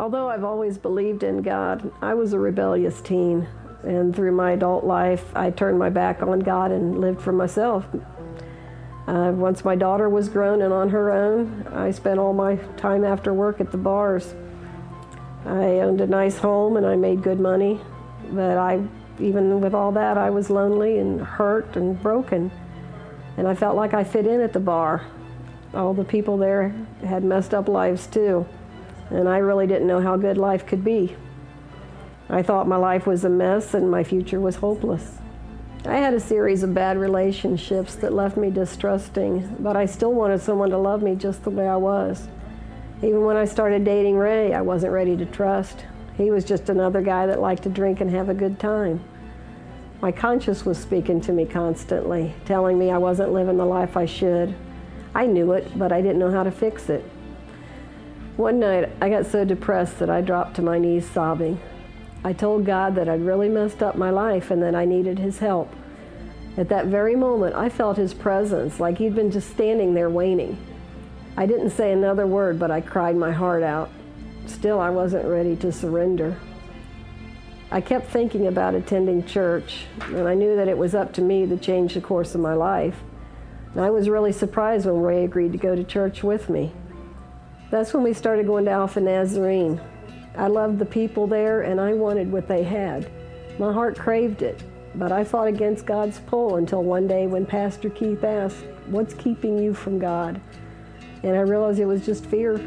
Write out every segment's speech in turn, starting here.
Although I've always believed in God, I was a rebellious teen. And through my adult life, I turned my back on God and lived for myself. Uh, once my daughter was grown and on her own, I spent all my time after work at the bars. I owned a nice home and I made good money, but I, even with all that, I was lonely and hurt and broken. And I felt like I fit in at the bar. All the people there had messed up lives too, and I really didn't know how good life could be. I thought my life was a mess and my future was hopeless. I had a series of bad relationships that left me distrusting, but I still wanted someone to love me just the way I was. Even when I started dating Ray, I wasn't ready to trust. He was just another guy that liked to drink and have a good time. My conscience was speaking to me constantly, telling me I wasn't living the life I should. I knew it, but I didn't know how to fix it. One night, I got so depressed that I dropped to my knees sobbing. I told God that I'd really messed up my life and that I needed His help. At that very moment, I felt His presence, like He'd been just standing there waiting. I didn't say another word, but I cried my heart out. Still, I wasn't ready to surrender. I kept thinking about attending church, and I knew that it was up to me to change the course of my life. And I was really surprised when Ray agreed to go to church with me. That's when we started going to Alpha Nazarene. I loved the people there and I wanted what they had. My heart craved it, but I fought against God's pull until one day when Pastor Keith asked, What's keeping you from God? And I realized it was just fear.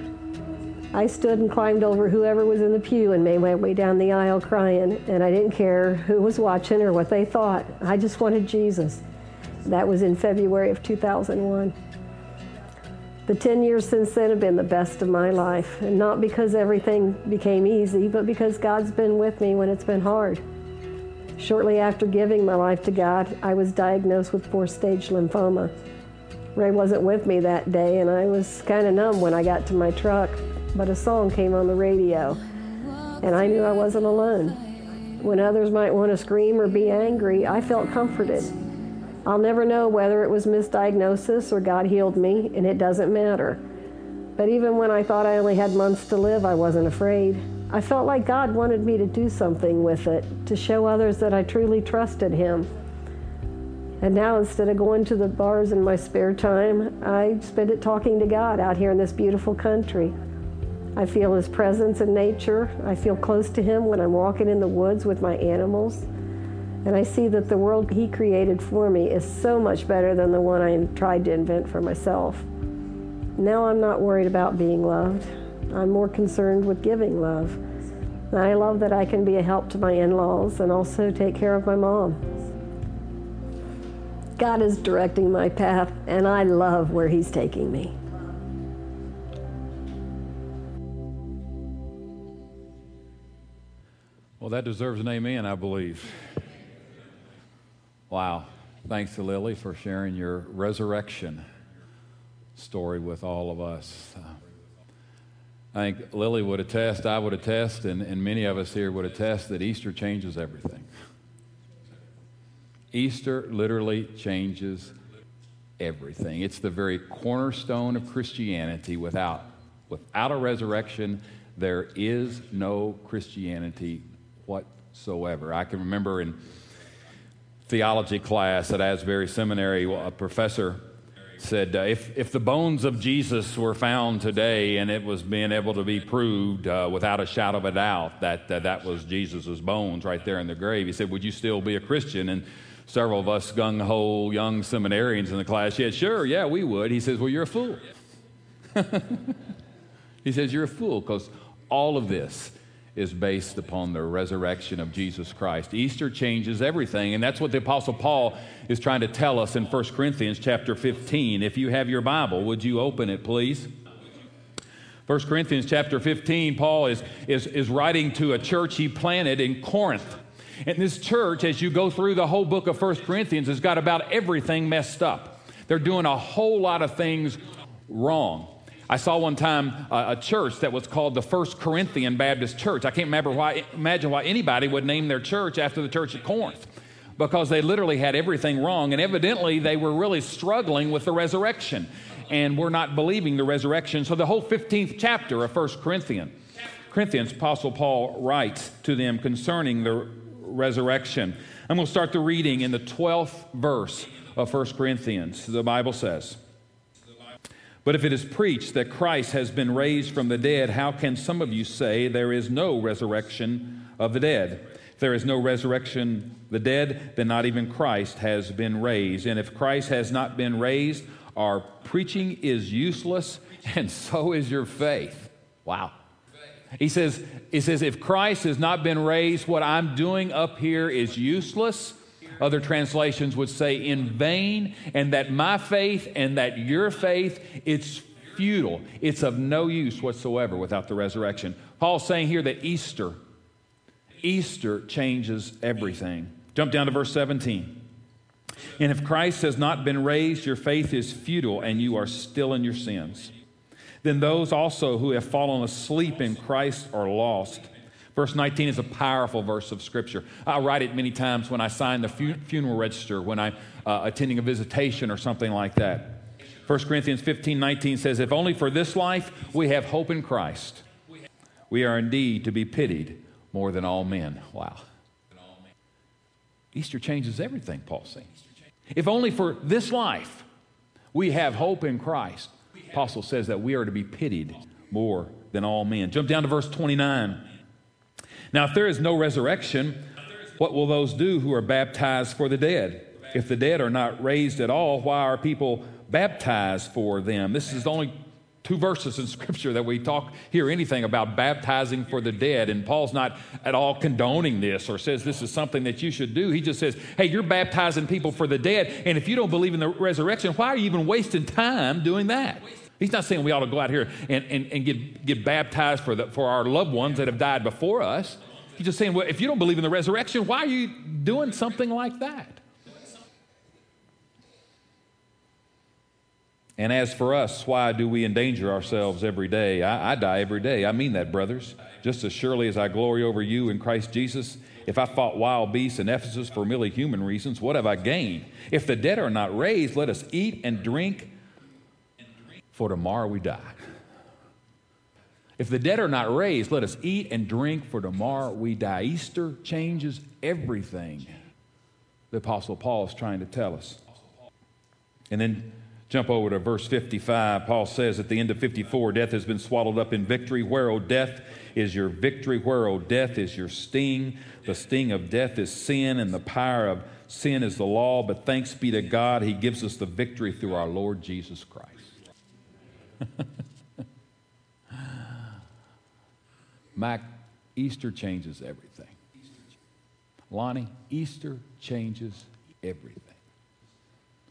I stood and climbed over whoever was in the pew and made my way down the aisle crying, and I didn't care who was watching or what they thought. I just wanted Jesus. That was in February of 2001. The 10 years since then have been the best of my life, and not because everything became easy, but because God's been with me when it's been hard. Shortly after giving my life to God, I was diagnosed with four stage lymphoma. Ray wasn't with me that day, and I was kind of numb when I got to my truck, but a song came on the radio, and I knew I wasn't alone. When others might want to scream or be angry, I felt comforted. I'll never know whether it was misdiagnosis or God healed me, and it doesn't matter. But even when I thought I only had months to live, I wasn't afraid. I felt like God wanted me to do something with it, to show others that I truly trusted Him. And now, instead of going to the bars in my spare time, I spend it talking to God out here in this beautiful country. I feel His presence in nature. I feel close to Him when I'm walking in the woods with my animals. And I see that the world He created for me is so much better than the one I tried to invent for myself. Now I'm not worried about being loved. I'm more concerned with giving love. I love that I can be a help to my in laws and also take care of my mom. God is directing my path, and I love where He's taking me. Well, that deserves an amen, I believe. Wow. Thanks to Lily for sharing your resurrection story with all of us. I think Lily would attest, I would attest, and, and many of us here would attest that Easter changes everything. Easter literally changes everything. It's the very cornerstone of Christianity. Without, without a resurrection, there is no Christianity whatsoever. I can remember in theology class at Asbury Seminary, a professor said, uh, if, if the bones of Jesus were found today and it was being able to be proved uh, without a shadow of a doubt that uh, that was Jesus' bones right there in the grave, he said, Would you still be a Christian? And several of us gung ho young seminarians in the class said, Sure, yeah, we would. He says, Well, you're a fool. he says, You're a fool because all of this is based upon the resurrection of Jesus Christ. Easter changes everything, and that's what the apostle Paul is trying to tell us in 1 Corinthians chapter 15. If you have your Bible, would you open it, please? 1 Corinthians chapter 15, Paul is, is, is writing to a church he planted in Corinth. And this church, as you go through the whole book of 1 Corinthians, has got about everything messed up. They're doing a whole lot of things wrong. I saw one time a church that was called the First Corinthian Baptist Church. I can't remember why, imagine why anybody would name their church after the church at Corinth because they literally had everything wrong. And evidently, they were really struggling with the resurrection and were not believing the resurrection. So, the whole 15th chapter of First Corinthians Corinthians, Apostle Paul writes to them concerning the resurrection. I'm going to start the reading in the 12th verse of 1 Corinthians. The Bible says, But if it is preached that Christ has been raised from the dead, how can some of you say there is no resurrection of the dead? If there is no resurrection of the dead, then not even Christ has been raised. And if Christ has not been raised, our preaching is useless, and so is your faith. Wow. He says, he says, if Christ has not been raised, what I'm doing up here is useless. Other translations would say in vain, and that my faith and that your faith, it's futile. It's of no use whatsoever without the resurrection. Paul's saying here that Easter, Easter changes everything. Jump down to verse 17. And if Christ has not been raised, your faith is futile and you are still in your sins then those also who have fallen asleep in Christ are lost. Verse 19 is a powerful verse of Scripture. I write it many times when I sign the fu- funeral register, when I'm uh, attending a visitation or something like that. 1 Corinthians 15 19 says, If only for this life we have hope in Christ, we are indeed to be pitied more than all men. Wow. Easter changes everything, Paul's saying. If only for this life we have hope in Christ, apostle says that we are to be pitied more than all men. Jump down to verse 29. Now, if there is no resurrection, what will those do who are baptized for the dead? If the dead are not raised at all, why are people baptized for them? This is the only two verses in Scripture that we talk hear anything about baptizing for the dead. And Paul's not at all condoning this or says this is something that you should do. He just says, hey, you're baptizing people for the dead. And if you don't believe in the resurrection, why are you even wasting time doing that? He's not saying we ought to go out here and, and, and get, get baptized for, the, for our loved ones that have died before us. He's just saying, well, if you don't believe in the resurrection, why are you doing something like that? And as for us, why do we endanger ourselves every day? I, I, die every day. I mean that, brothers. Just as surely as I glory over you in Christ Jesus, if I fought wild beasts in Ephesus for merely human reasons, what have I gained? If the dead are not raised, let us eat and drink for tomorrow we die. If the dead are not raised, let us eat and drink, for tomorrow we die. Easter changes everything, the Apostle Paul is trying to tell us. And then jump over to verse 55. Paul says at the end of 54, death has been swallowed up in victory. Where, O death, is your victory? Where, O death, is your sting? The sting of death is sin, and the power of sin is the law. But thanks be to God, He gives us the victory through our Lord Jesus Christ. Mac, Easter changes everything. Lonnie, Easter changes everything.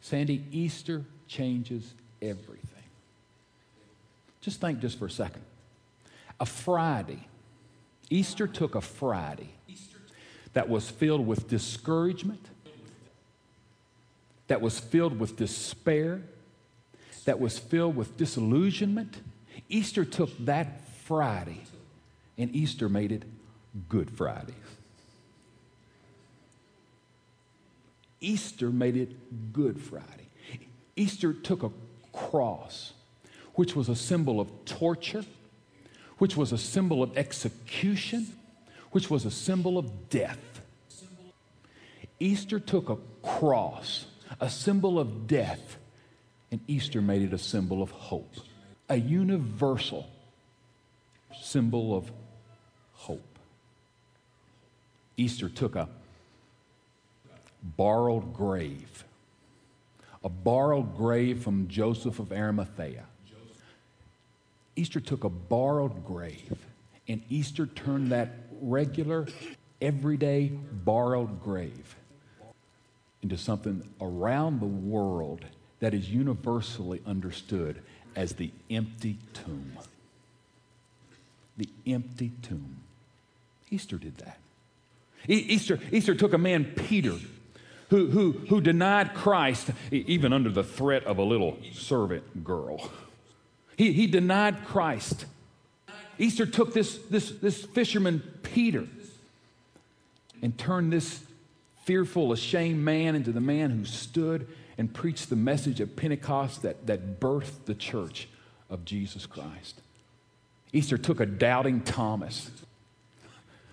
Sandy, Easter changes everything. Just think just for a second. A Friday, Easter took a Friday that was filled with discouragement, that was filled with despair, that was filled with disillusionment. Easter took that Friday and Easter made it Good Friday. Easter made it Good Friday. Easter took a cross, which was a symbol of torture, which was a symbol of execution, which was a symbol of death. Easter took a cross, a symbol of death, and Easter made it a symbol of hope, a universal symbol of hope. Easter took a borrowed grave, a borrowed grave from Joseph of Arimathea. Easter took a borrowed grave, and Easter turned that regular, everyday, borrowed grave into something around the world that is universally understood as the empty tomb. The empty tomb. Easter did that. Easter, Easter took a man, Peter, who, who, who denied Christ even under the threat of a little servant girl. He, he denied Christ. Easter took this, this, this fisherman, Peter, and turned this fearful, ashamed man into the man who stood and preached the message of Pentecost that, that birthed the church of Jesus Christ. Easter took a doubting Thomas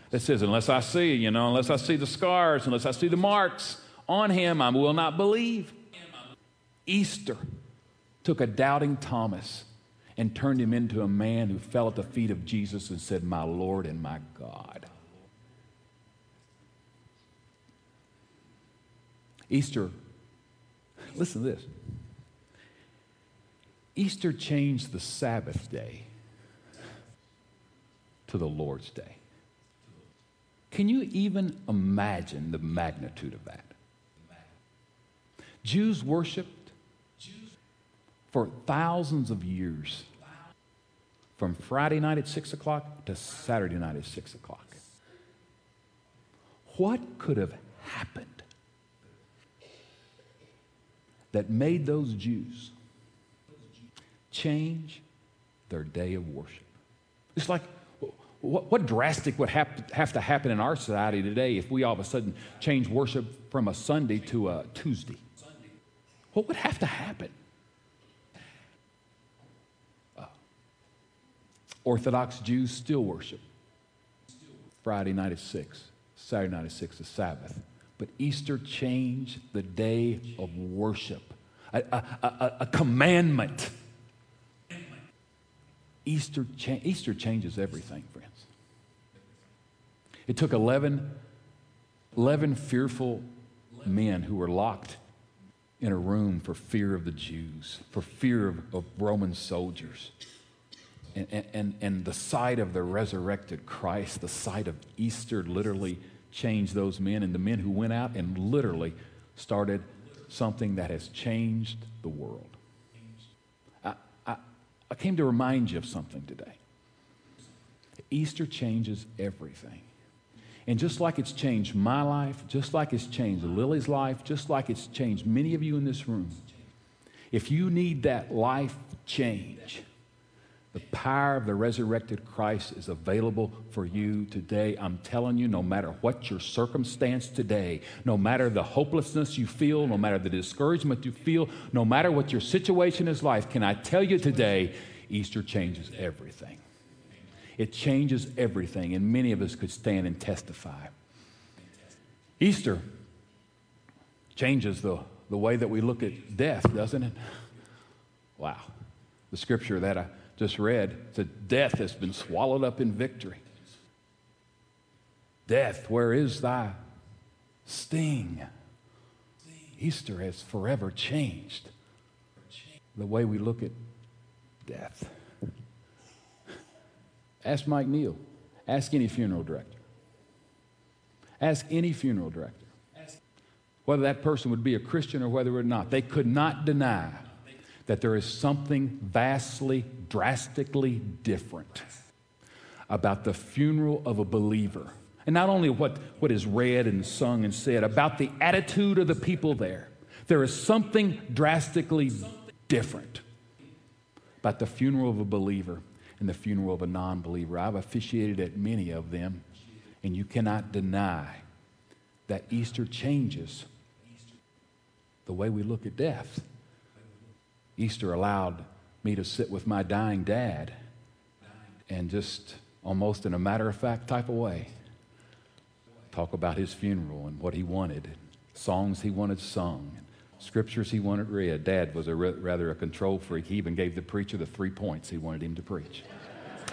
that says, Unless I see, you know, unless I see the scars, unless I see the marks on him, I will not believe. Easter took a doubting Thomas and turned him into a man who fell at the feet of Jesus and said, My Lord and my God. Easter, listen to this. Easter changed the Sabbath day to the Lord's day. Can you even imagine the magnitude of that? Jews worshiped for thousands of years from Friday night at 6 o'clock to Saturday night at 6 o'clock. What could have happened that made those Jews change their day of worship? It's like what, what drastic would have to, have to happen in our society today if we all of a sudden change worship from a Sunday to a Tuesday? What would have to happen? Uh, Orthodox Jews still worship. Friday night at 6, Saturday night at 6 is Sabbath. But Easter changed the day of worship, a, a, a, a commandment. Easter, cha- Easter changes everything, friends. It took 11, 11 fearful men who were locked in a room for fear of the Jews, for fear of, of Roman soldiers. And, and, and the sight of the resurrected Christ, the sight of Easter literally changed those men. And the men who went out and literally started something that has changed the world. I, I, I came to remind you of something today. Easter changes everything. And just like it's changed my life, just like it's changed Lily's life, just like it's changed many of you in this room, if you need that life change, the power of the resurrected Christ is available for you today. I'm telling you, no matter what your circumstance today, no matter the hopelessness you feel, no matter the discouragement you feel, no matter what your situation is like, can I tell you today, Easter changes everything. It changes everything, and many of us could stand and testify. Easter changes the, the way that we look at death, doesn't it? Wow. The scripture that I just read said, Death has been swallowed up in victory. Death, where is thy sting? Easter has forever changed the way we look at death. Ask Mike Neal. Ask any funeral director. Ask any funeral director. Whether that person would be a Christian or whether or not. They could not deny that there is something vastly, drastically different about the funeral of a believer. And not only what, what is read and sung and said, about the attitude of the people there. There is something drastically different about the funeral of a believer and the funeral of a non believer. I've officiated at many of them, and you cannot deny that Easter changes the way we look at death. Easter allowed me to sit with my dying dad and just almost in a matter of fact type of way talk about his funeral and what he wanted, songs he wanted sung, scriptures he wanted read. Dad was a re- rather a control freak. He even gave the preacher the three points he wanted him to preach.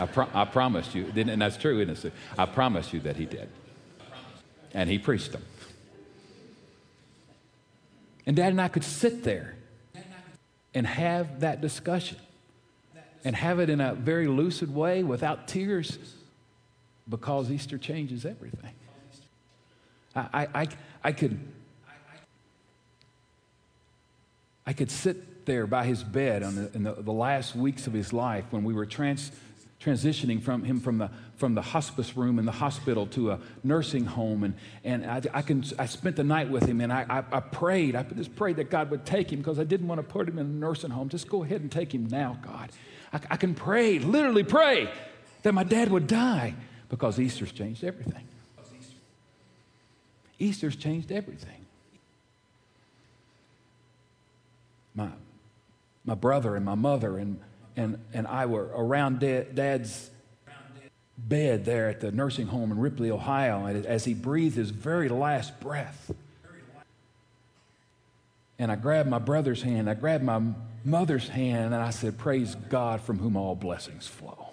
I, pro- I promised you, and that's true, isn't it? I promised you that he did. And he preached them. And Dad and I could sit there and have that discussion and have it in a very lucid way without tears because Easter changes everything. I, I, I, could I could sit there by his bed the, in the, the, last weeks of his life when we were trans, transitioning from him from the, from the hospice room in the hospital to a nursing home. And, and I, I, can, I spent the night with him and I, I, I prayed. I just prayed that God would take him because I didn't want to put him in a nursing home. Just go ahead and take him now, God. I, I can pray, literally pray, that my dad would die because Easter's changed everything. Easter's changed everything. my, my brother and my mother and, and, and I were around dad's bed there at the nursing home in Ripley, Ohio, as he breathed his very last breath. And I grabbed my brother's hand, I grabbed my mother's hand, and I said, Praise God from whom all blessings flow.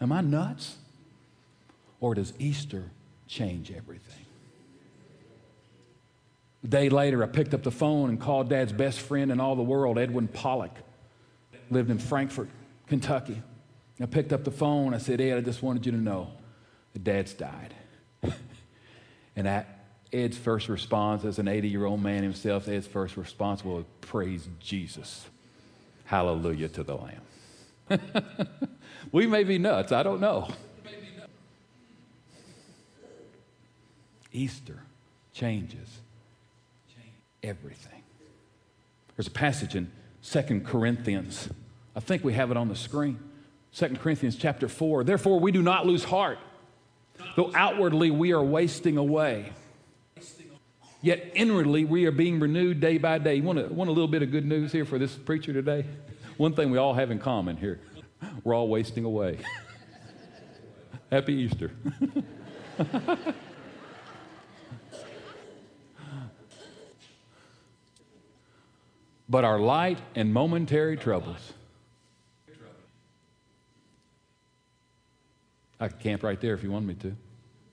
Am I nuts? Or does Easter change everything? A day later, I picked up the phone and called Dad's best friend in all the world, Edwin Pollock. Lived in Frankfort, Kentucky. I picked up the phone. I said, Ed, I just wanted you to know that Dad's died. and Ed's first response, as an 80 year old man himself, Ed's first response was, Praise Jesus. Hallelujah to the Lamb. we may be nuts, I don't know. Easter changes everything. There's a passage in Second Corinthians. I think we have it on the screen. Second Corinthians chapter 4. Therefore, we do not lose heart, though outwardly we are wasting away. Yet inwardly we are being renewed day by day. You want a, want a little bit of good news here for this preacher today? One thing we all have in common here we're all wasting away. Happy Easter. but our light and momentary troubles. I could camp right there if you want me to.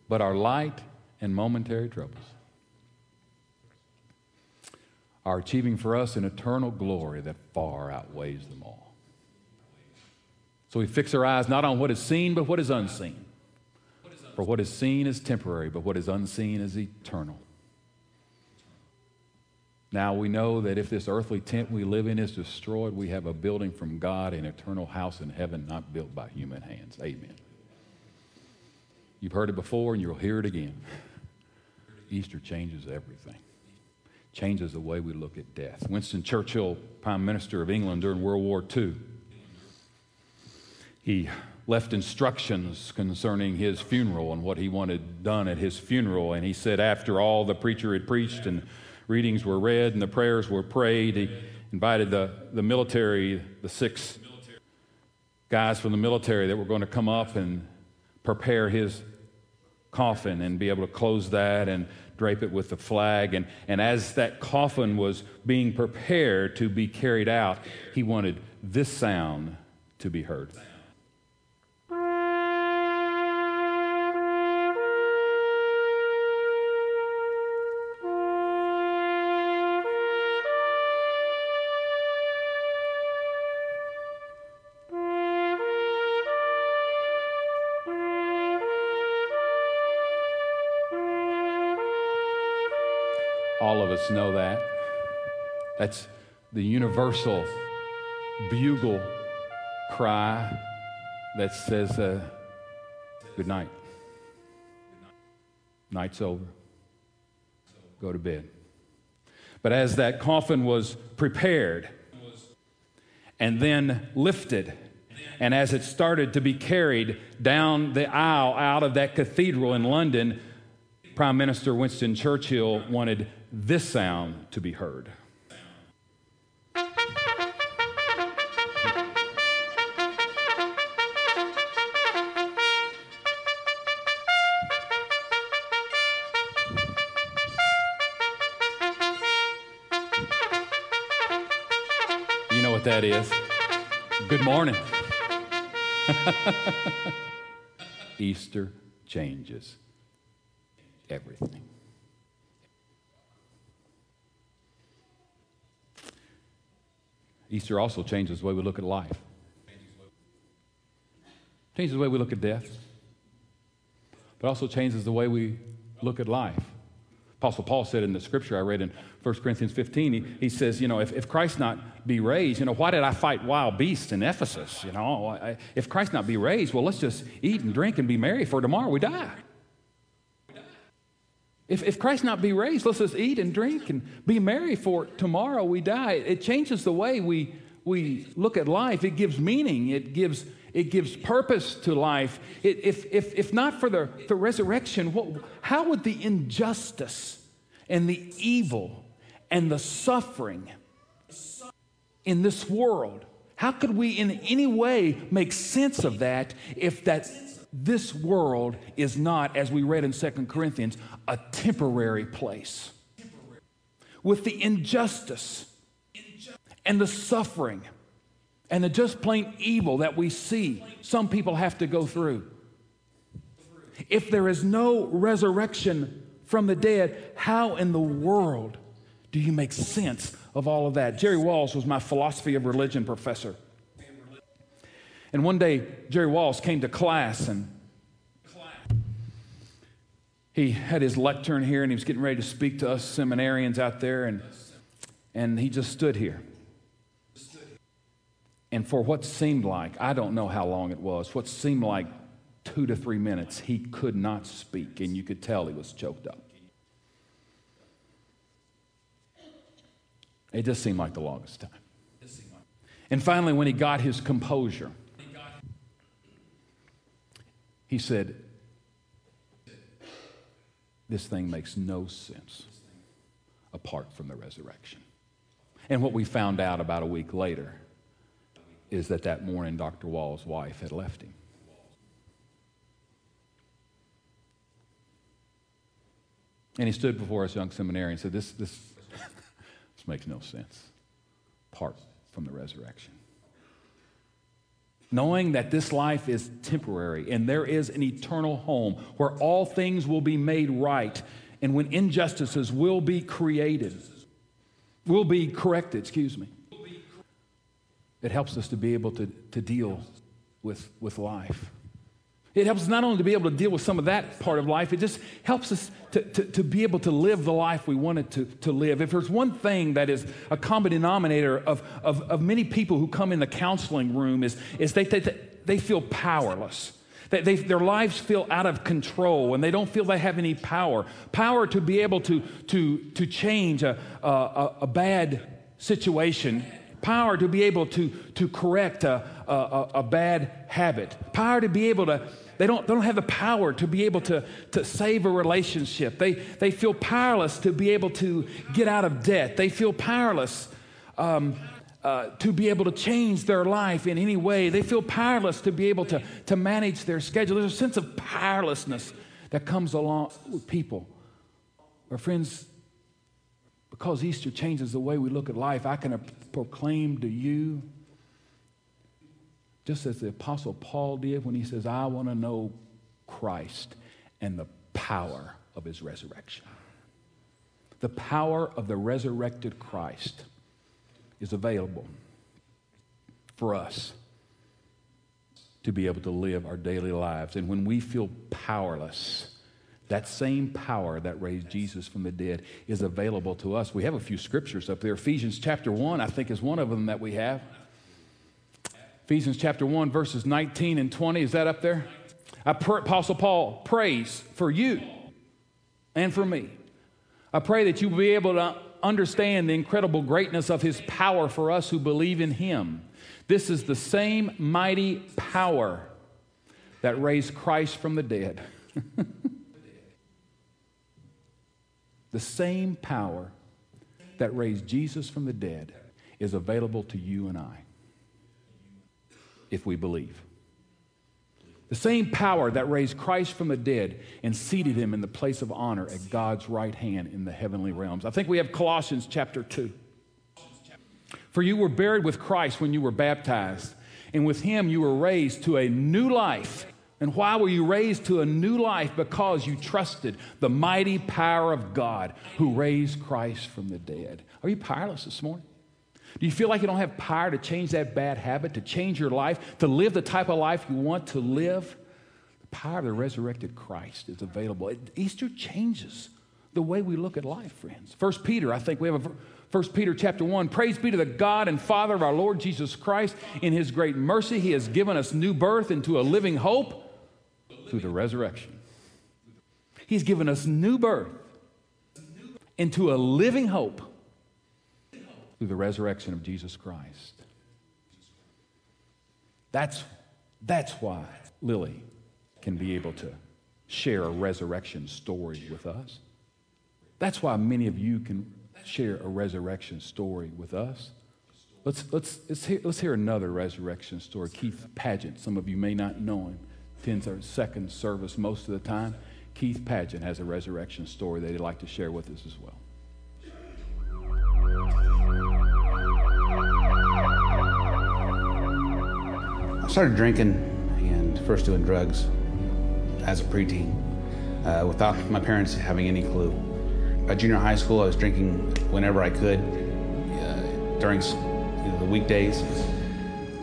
But our light and momentary troubles are achieving for us an eternal glory that far outweighs them all. So we fix our eyes not on what is seen, but what is unseen. For what is seen is temporary, but what is unseen is eternal. Now we know that if this earthly tent we live in is destroyed, we have a building from God, an eternal house in heaven, not built by human hands. Amen. You've heard it before and you'll hear it again. Easter changes everything, changes the way we look at death. Winston Churchill, Prime Minister of England during World War II, he left instructions concerning his funeral and what he wanted done at his funeral. And he said, after all the preacher had preached and readings were read and the prayers were prayed. He invited the, the military, the six guys from the military that were going to come up and prepare his coffin and be able to close that and drape it with the flag. And, and as that coffin was being prepared to be carried out, he wanted this sound to be heard. Us know that. That's the universal bugle cry that says, uh, Good night. Night's over. Go to bed. But as that coffin was prepared and then lifted, and as it started to be carried down the aisle out of that cathedral in London, Prime Minister Winston Churchill wanted this sound to be heard. You know what that is? Good morning. Easter changes everything. Easter also changes the way we look at life. Changes the way we look at death. But also changes the way we look at life. Apostle Paul said in the scripture I read in 1 Corinthians 15, he, he says, you know, if, if Christ not be raised, you know, why did I fight wild beasts in Ephesus? You know, I, if Christ not be raised, well, let's just eat and drink and be merry for tomorrow we die. If, if Christ not be raised, let's just eat and drink and be merry for tomorrow we die. It changes the way we, we look at life. It gives meaning. It gives, it gives purpose to life. It, if, if, if not for the, the resurrection, what, how would the injustice and the evil and the suffering in this world, How could we in any way make sense of that if that this world is not, as we read in 2 Corinthians, a temporary place? With the injustice and the suffering and the just plain evil that we see some people have to go through. If there is no resurrection from the dead, how in the world do you make sense of all of that? Jerry Walls was my philosophy of religion professor. And one day, Jerry Walls came to class and he had his lectern here and he was getting ready to speak to us seminarians out there and, and he just stood here. And for what seemed like, I don't know how long it was, what seemed like two to three minutes, he could not speak, and you could tell he was choked up. It just seemed like the longest time. And finally, when he got his composure, he said, This thing makes no sense apart from the resurrection. And what we found out about a week later is that that morning Dr. Walls' wife had left him. And he stood before us young seminarian and said, This, this, this makes no sense apart from the resurrection. Knowing that this life is temporary and there is an eternal home where all things will be made right and when injustices will be created, will be corrected, excuse me. It helps us to be able to, to deal with, with life. It helps not only to be able to deal with some of that part of life, it just helps us to, to, to, be able to live the life we wanted to, to live. If there's one thing that is a common denominator of, of, of many people who come in the counseling room is, is they, they, they feel powerless. They, they, their lives feel out of control and they don't feel they have any power. Power to be able to, to, to change a, a, a bad situation power to be able to, to correct a, a, a, bad habit, power to be able to they don't, they don't have the power to be able to, to save a relationship. They, they feel powerless to be able to get out of debt. They feel powerless um, uh, to be able to change their life in any way. They feel powerless to be able to, to manage their schedule. There's a sense of powerlessness that comes along with people. Our friends, because Easter changes the way we look at life, I can proclaim to you just as the Apostle Paul did when he says, I want to know Christ and the power of his resurrection. The power of the resurrected Christ is available for us to be able to live our daily lives. And when we feel powerless, that same power that raised Jesus from the dead is available to us. We have a few scriptures up there. Ephesians chapter 1, I think, is one of them that we have. Ephesians chapter 1, verses 19 and 20. Is that up there? Pr- Apostle Paul prays for you and for me. I pray that you will be able to understand the incredible greatness of his power for us who believe in him. This is the same mighty power that raised Christ from the dead. the same power that raised Jesus from the dead is available to you and I if we believe. The same power that raised Christ from the dead and seated him in the place of honor at God's right hand in the heavenly realms. I think we have Colossians chapter 2. For you were buried with Christ when you were baptized, and with him you were raised to a new life. And why were you raised to a new life? Because you trusted the mighty power of God who raised Christ from the dead. Are you powerless this morning? Do you feel like you don't have power to change that bad habit, to change your life, to live the type of life you want to live? The power of the resurrected Christ is available. Easter changes the way we look at life, friends. First Peter, I think we have a First Peter chapter 1. Praise be to the God and Father of our Lord Jesus Christ. In his great mercy, he has given us new birth into a living hope through the resurrection. He's given us new birth into a living hope through the resurrection of Jesus Christ. That's, that's why Lily can be able to share a resurrection story with us. That's why many of you can share a resurrection story with us. Let's, let's, let's, hear, let's hear another resurrection story. Keith Paget, some of you may not know him, our second service most of the time. Keith Paget has a resurrection story that he'd like to share with us as well. I started drinking and first doing drugs as a preteen uh, without my parents having any clue. At junior high school, I was drinking whenever I could uh, during you know, the weekdays.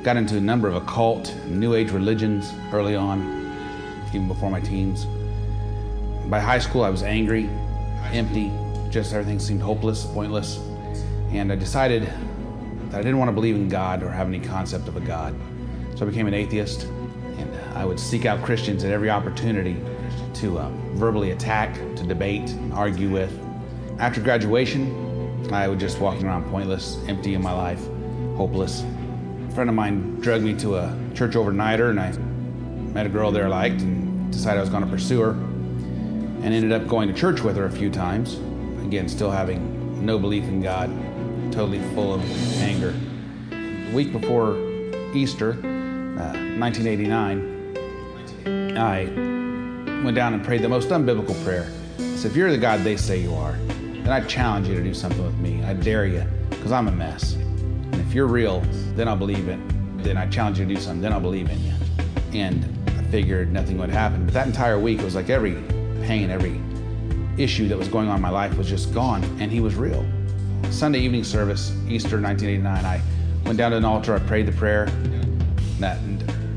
Got into a number of occult, new age religions early on, even before my teens. By high school, I was angry, empty, just everything seemed hopeless, pointless. And I decided that I didn't want to believe in God or have any concept of a God. So I became an atheist, and I would seek out Christians at every opportunity to uh, verbally attack, to debate, and argue with. After graduation, I was just walking around pointless, empty in my life, hopeless. A friend of mine drugged me to a church overnighter, and I met a girl there I liked and decided I was going to pursue her. And ended up going to church with her a few times. Again, still having no belief in God, totally full of anger. The week before Easter, uh, 1989, I went down and prayed the most unbiblical prayer. Said, If you're the God they say you are, then I challenge you to do something with me. I dare you, because I'm a mess. If you're real, then I'll believe it. Then I challenge you to do something, then I'll believe in you. And I figured nothing would happen. But that entire week, it was like every pain, every issue that was going on in my life was just gone, and He was real. Sunday evening service, Easter 1989, I went down to an altar, I prayed the prayer. That,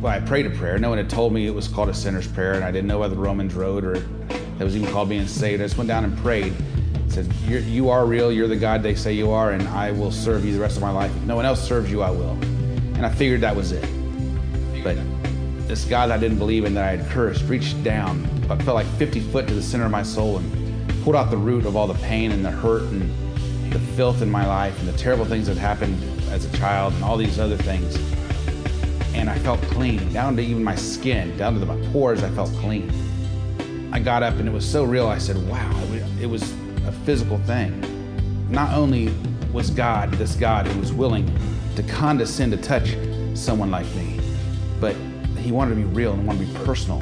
well, I prayed a prayer. No one had told me it was called a sinner's prayer, and I didn't know whether the Romans Road or it was even called being saved. I just went down and prayed. Said, you're, You are real, you're the God they say you are, and I will serve you the rest of my life. If no one else serves you, I will. And I figured that was it. But this God I didn't believe in, that I had cursed, reached down, I felt like 50 foot to the center of my soul and pulled out the root of all the pain and the hurt and the filth in my life and the terrible things that happened as a child and all these other things. And I felt clean, down to even my skin, down to my pores, I felt clean. I got up and it was so real, I said, wow, it was physical thing. Not only was God this God who was willing to condescend to touch someone like me, but he wanted to be real and wanted to be personal.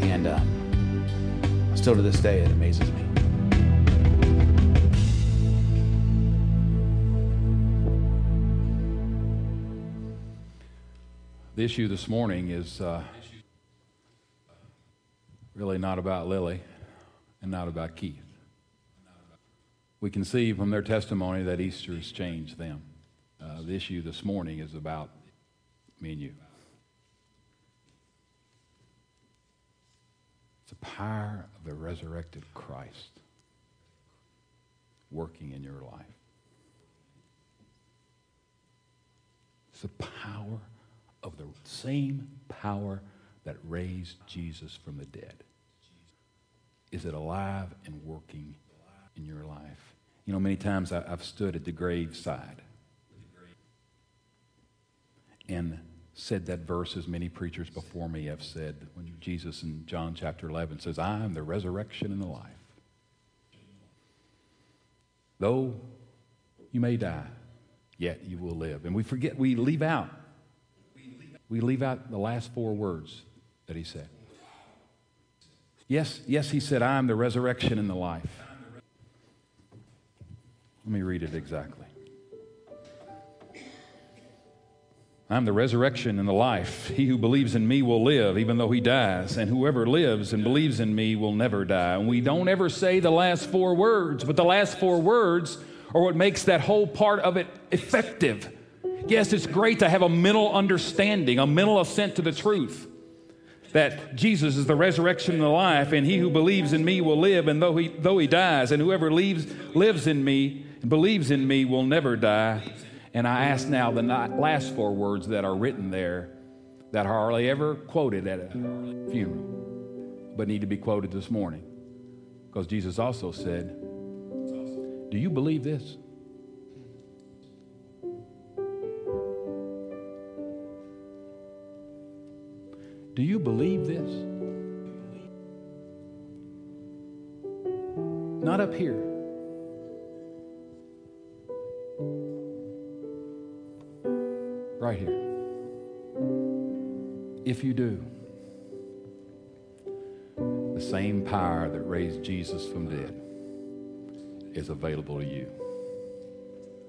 And uh, still to this day, it amazes me. The issue this morning is uh, really not about Lily and not about Keith. We can see from their testimony that Easter has changed them. Uh, the issue this morning is about me and you. It's the power of the resurrected Christ working in your life. It's the power of the same power that raised Jesus from the dead. Is it alive and working in your life? You know, many times I've stood at the graveside and said that verse as many preachers before me have said when Jesus in John chapter 11 says, I am the resurrection and the life. Though you may die, yet you will live. And we forget, we leave out we leave out the last four words that he said. Yes, yes, he said, I am the resurrection and the life. Let me read it exactly. I'm the resurrection and the life. He who believes in me will live even though he dies, and whoever lives and believes in me will never die. And we don't ever say the last four words, but the last four words are what makes that whole part of it effective. Yes, it's great to have a mental understanding, a mental assent to the truth that Jesus is the resurrection and the life, and he who believes in me will live, and though he, though he dies, and whoever leaves, lives in me believes in me will never die. And I ask now the last four words that are written there that are hardly ever quoted at a funeral, but need to be quoted this morning. Because Jesus also said, Do you believe this? Do you believe this? Not up here. Right here. If you do, the same power that raised Jesus from dead is available to you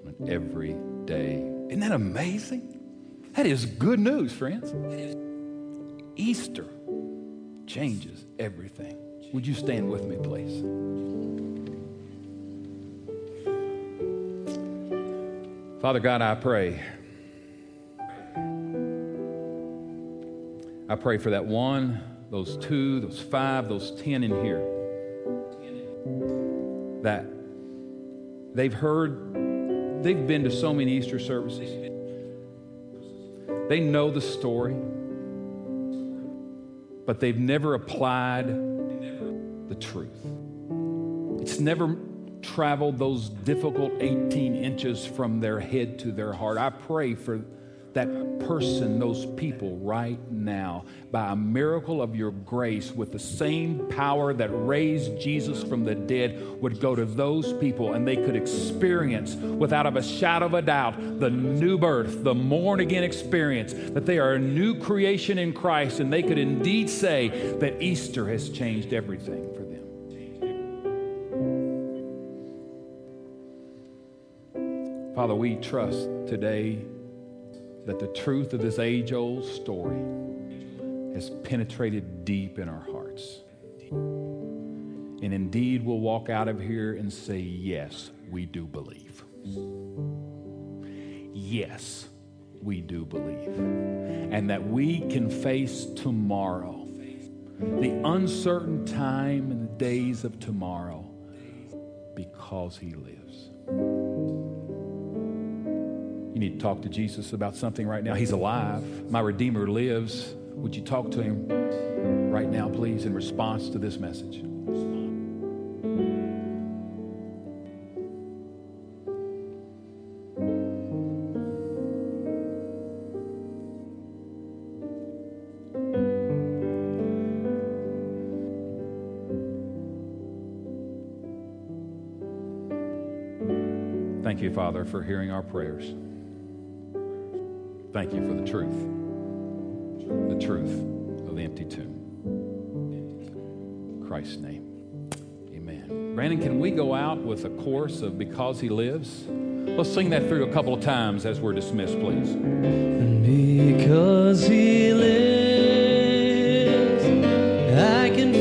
on every day. Isn't that amazing? That is good news, friends. Easter changes everything. Would you stand with me, please? Father God, I pray. I pray for that one, those two, those five, those ten in here that they've heard, they've been to so many Easter services. They know the story, but they've never applied the truth. It's never traveled those difficult 18 inches from their head to their heart. I pray for that person, those people right now, by a miracle of your grace, with the same power that raised Jesus from the dead, would go to those people and they could experience, without a shadow of a doubt, the new birth, the born again experience, that they are a new creation in Christ, and they could indeed say that Easter has changed everything for them. Father, we trust today that the truth of this age old story has penetrated deep in our hearts. And indeed, we'll walk out of here and say, Yes, we do believe. Yes, we do believe. And that we can face tomorrow, the uncertain time and the days of tomorrow, because He lives. You need to talk to Jesus about something right now. He's alive. My Redeemer lives. Would you talk to him right now, please, in response to this message? Thank you, Father, for hearing our prayers. Thank you for the truth, the truth of the empty tomb. In Christ's name, amen. Brandon, can we go out with a chorus of Because He Lives? Let's sing that through a couple of times as we're dismissed, please. Because He lives, I can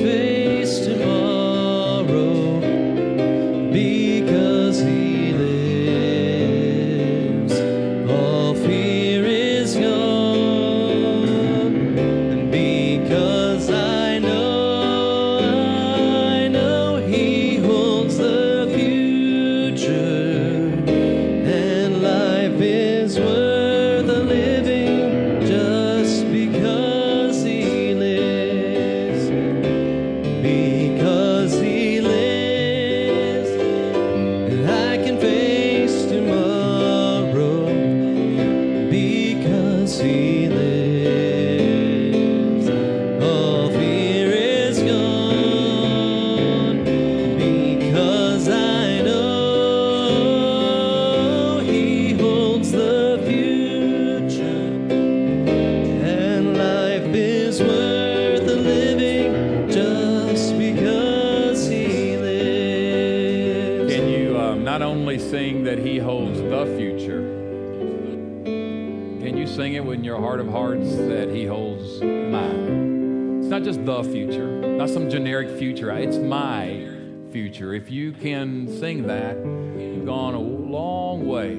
future. If you can sing that, you've gone a long way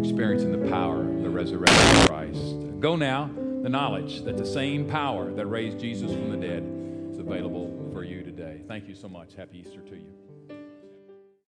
experiencing the power of the resurrection of Christ. Go now, the knowledge that the same power that raised Jesus from the dead is available for you today. Thank you so much. Happy Easter to you.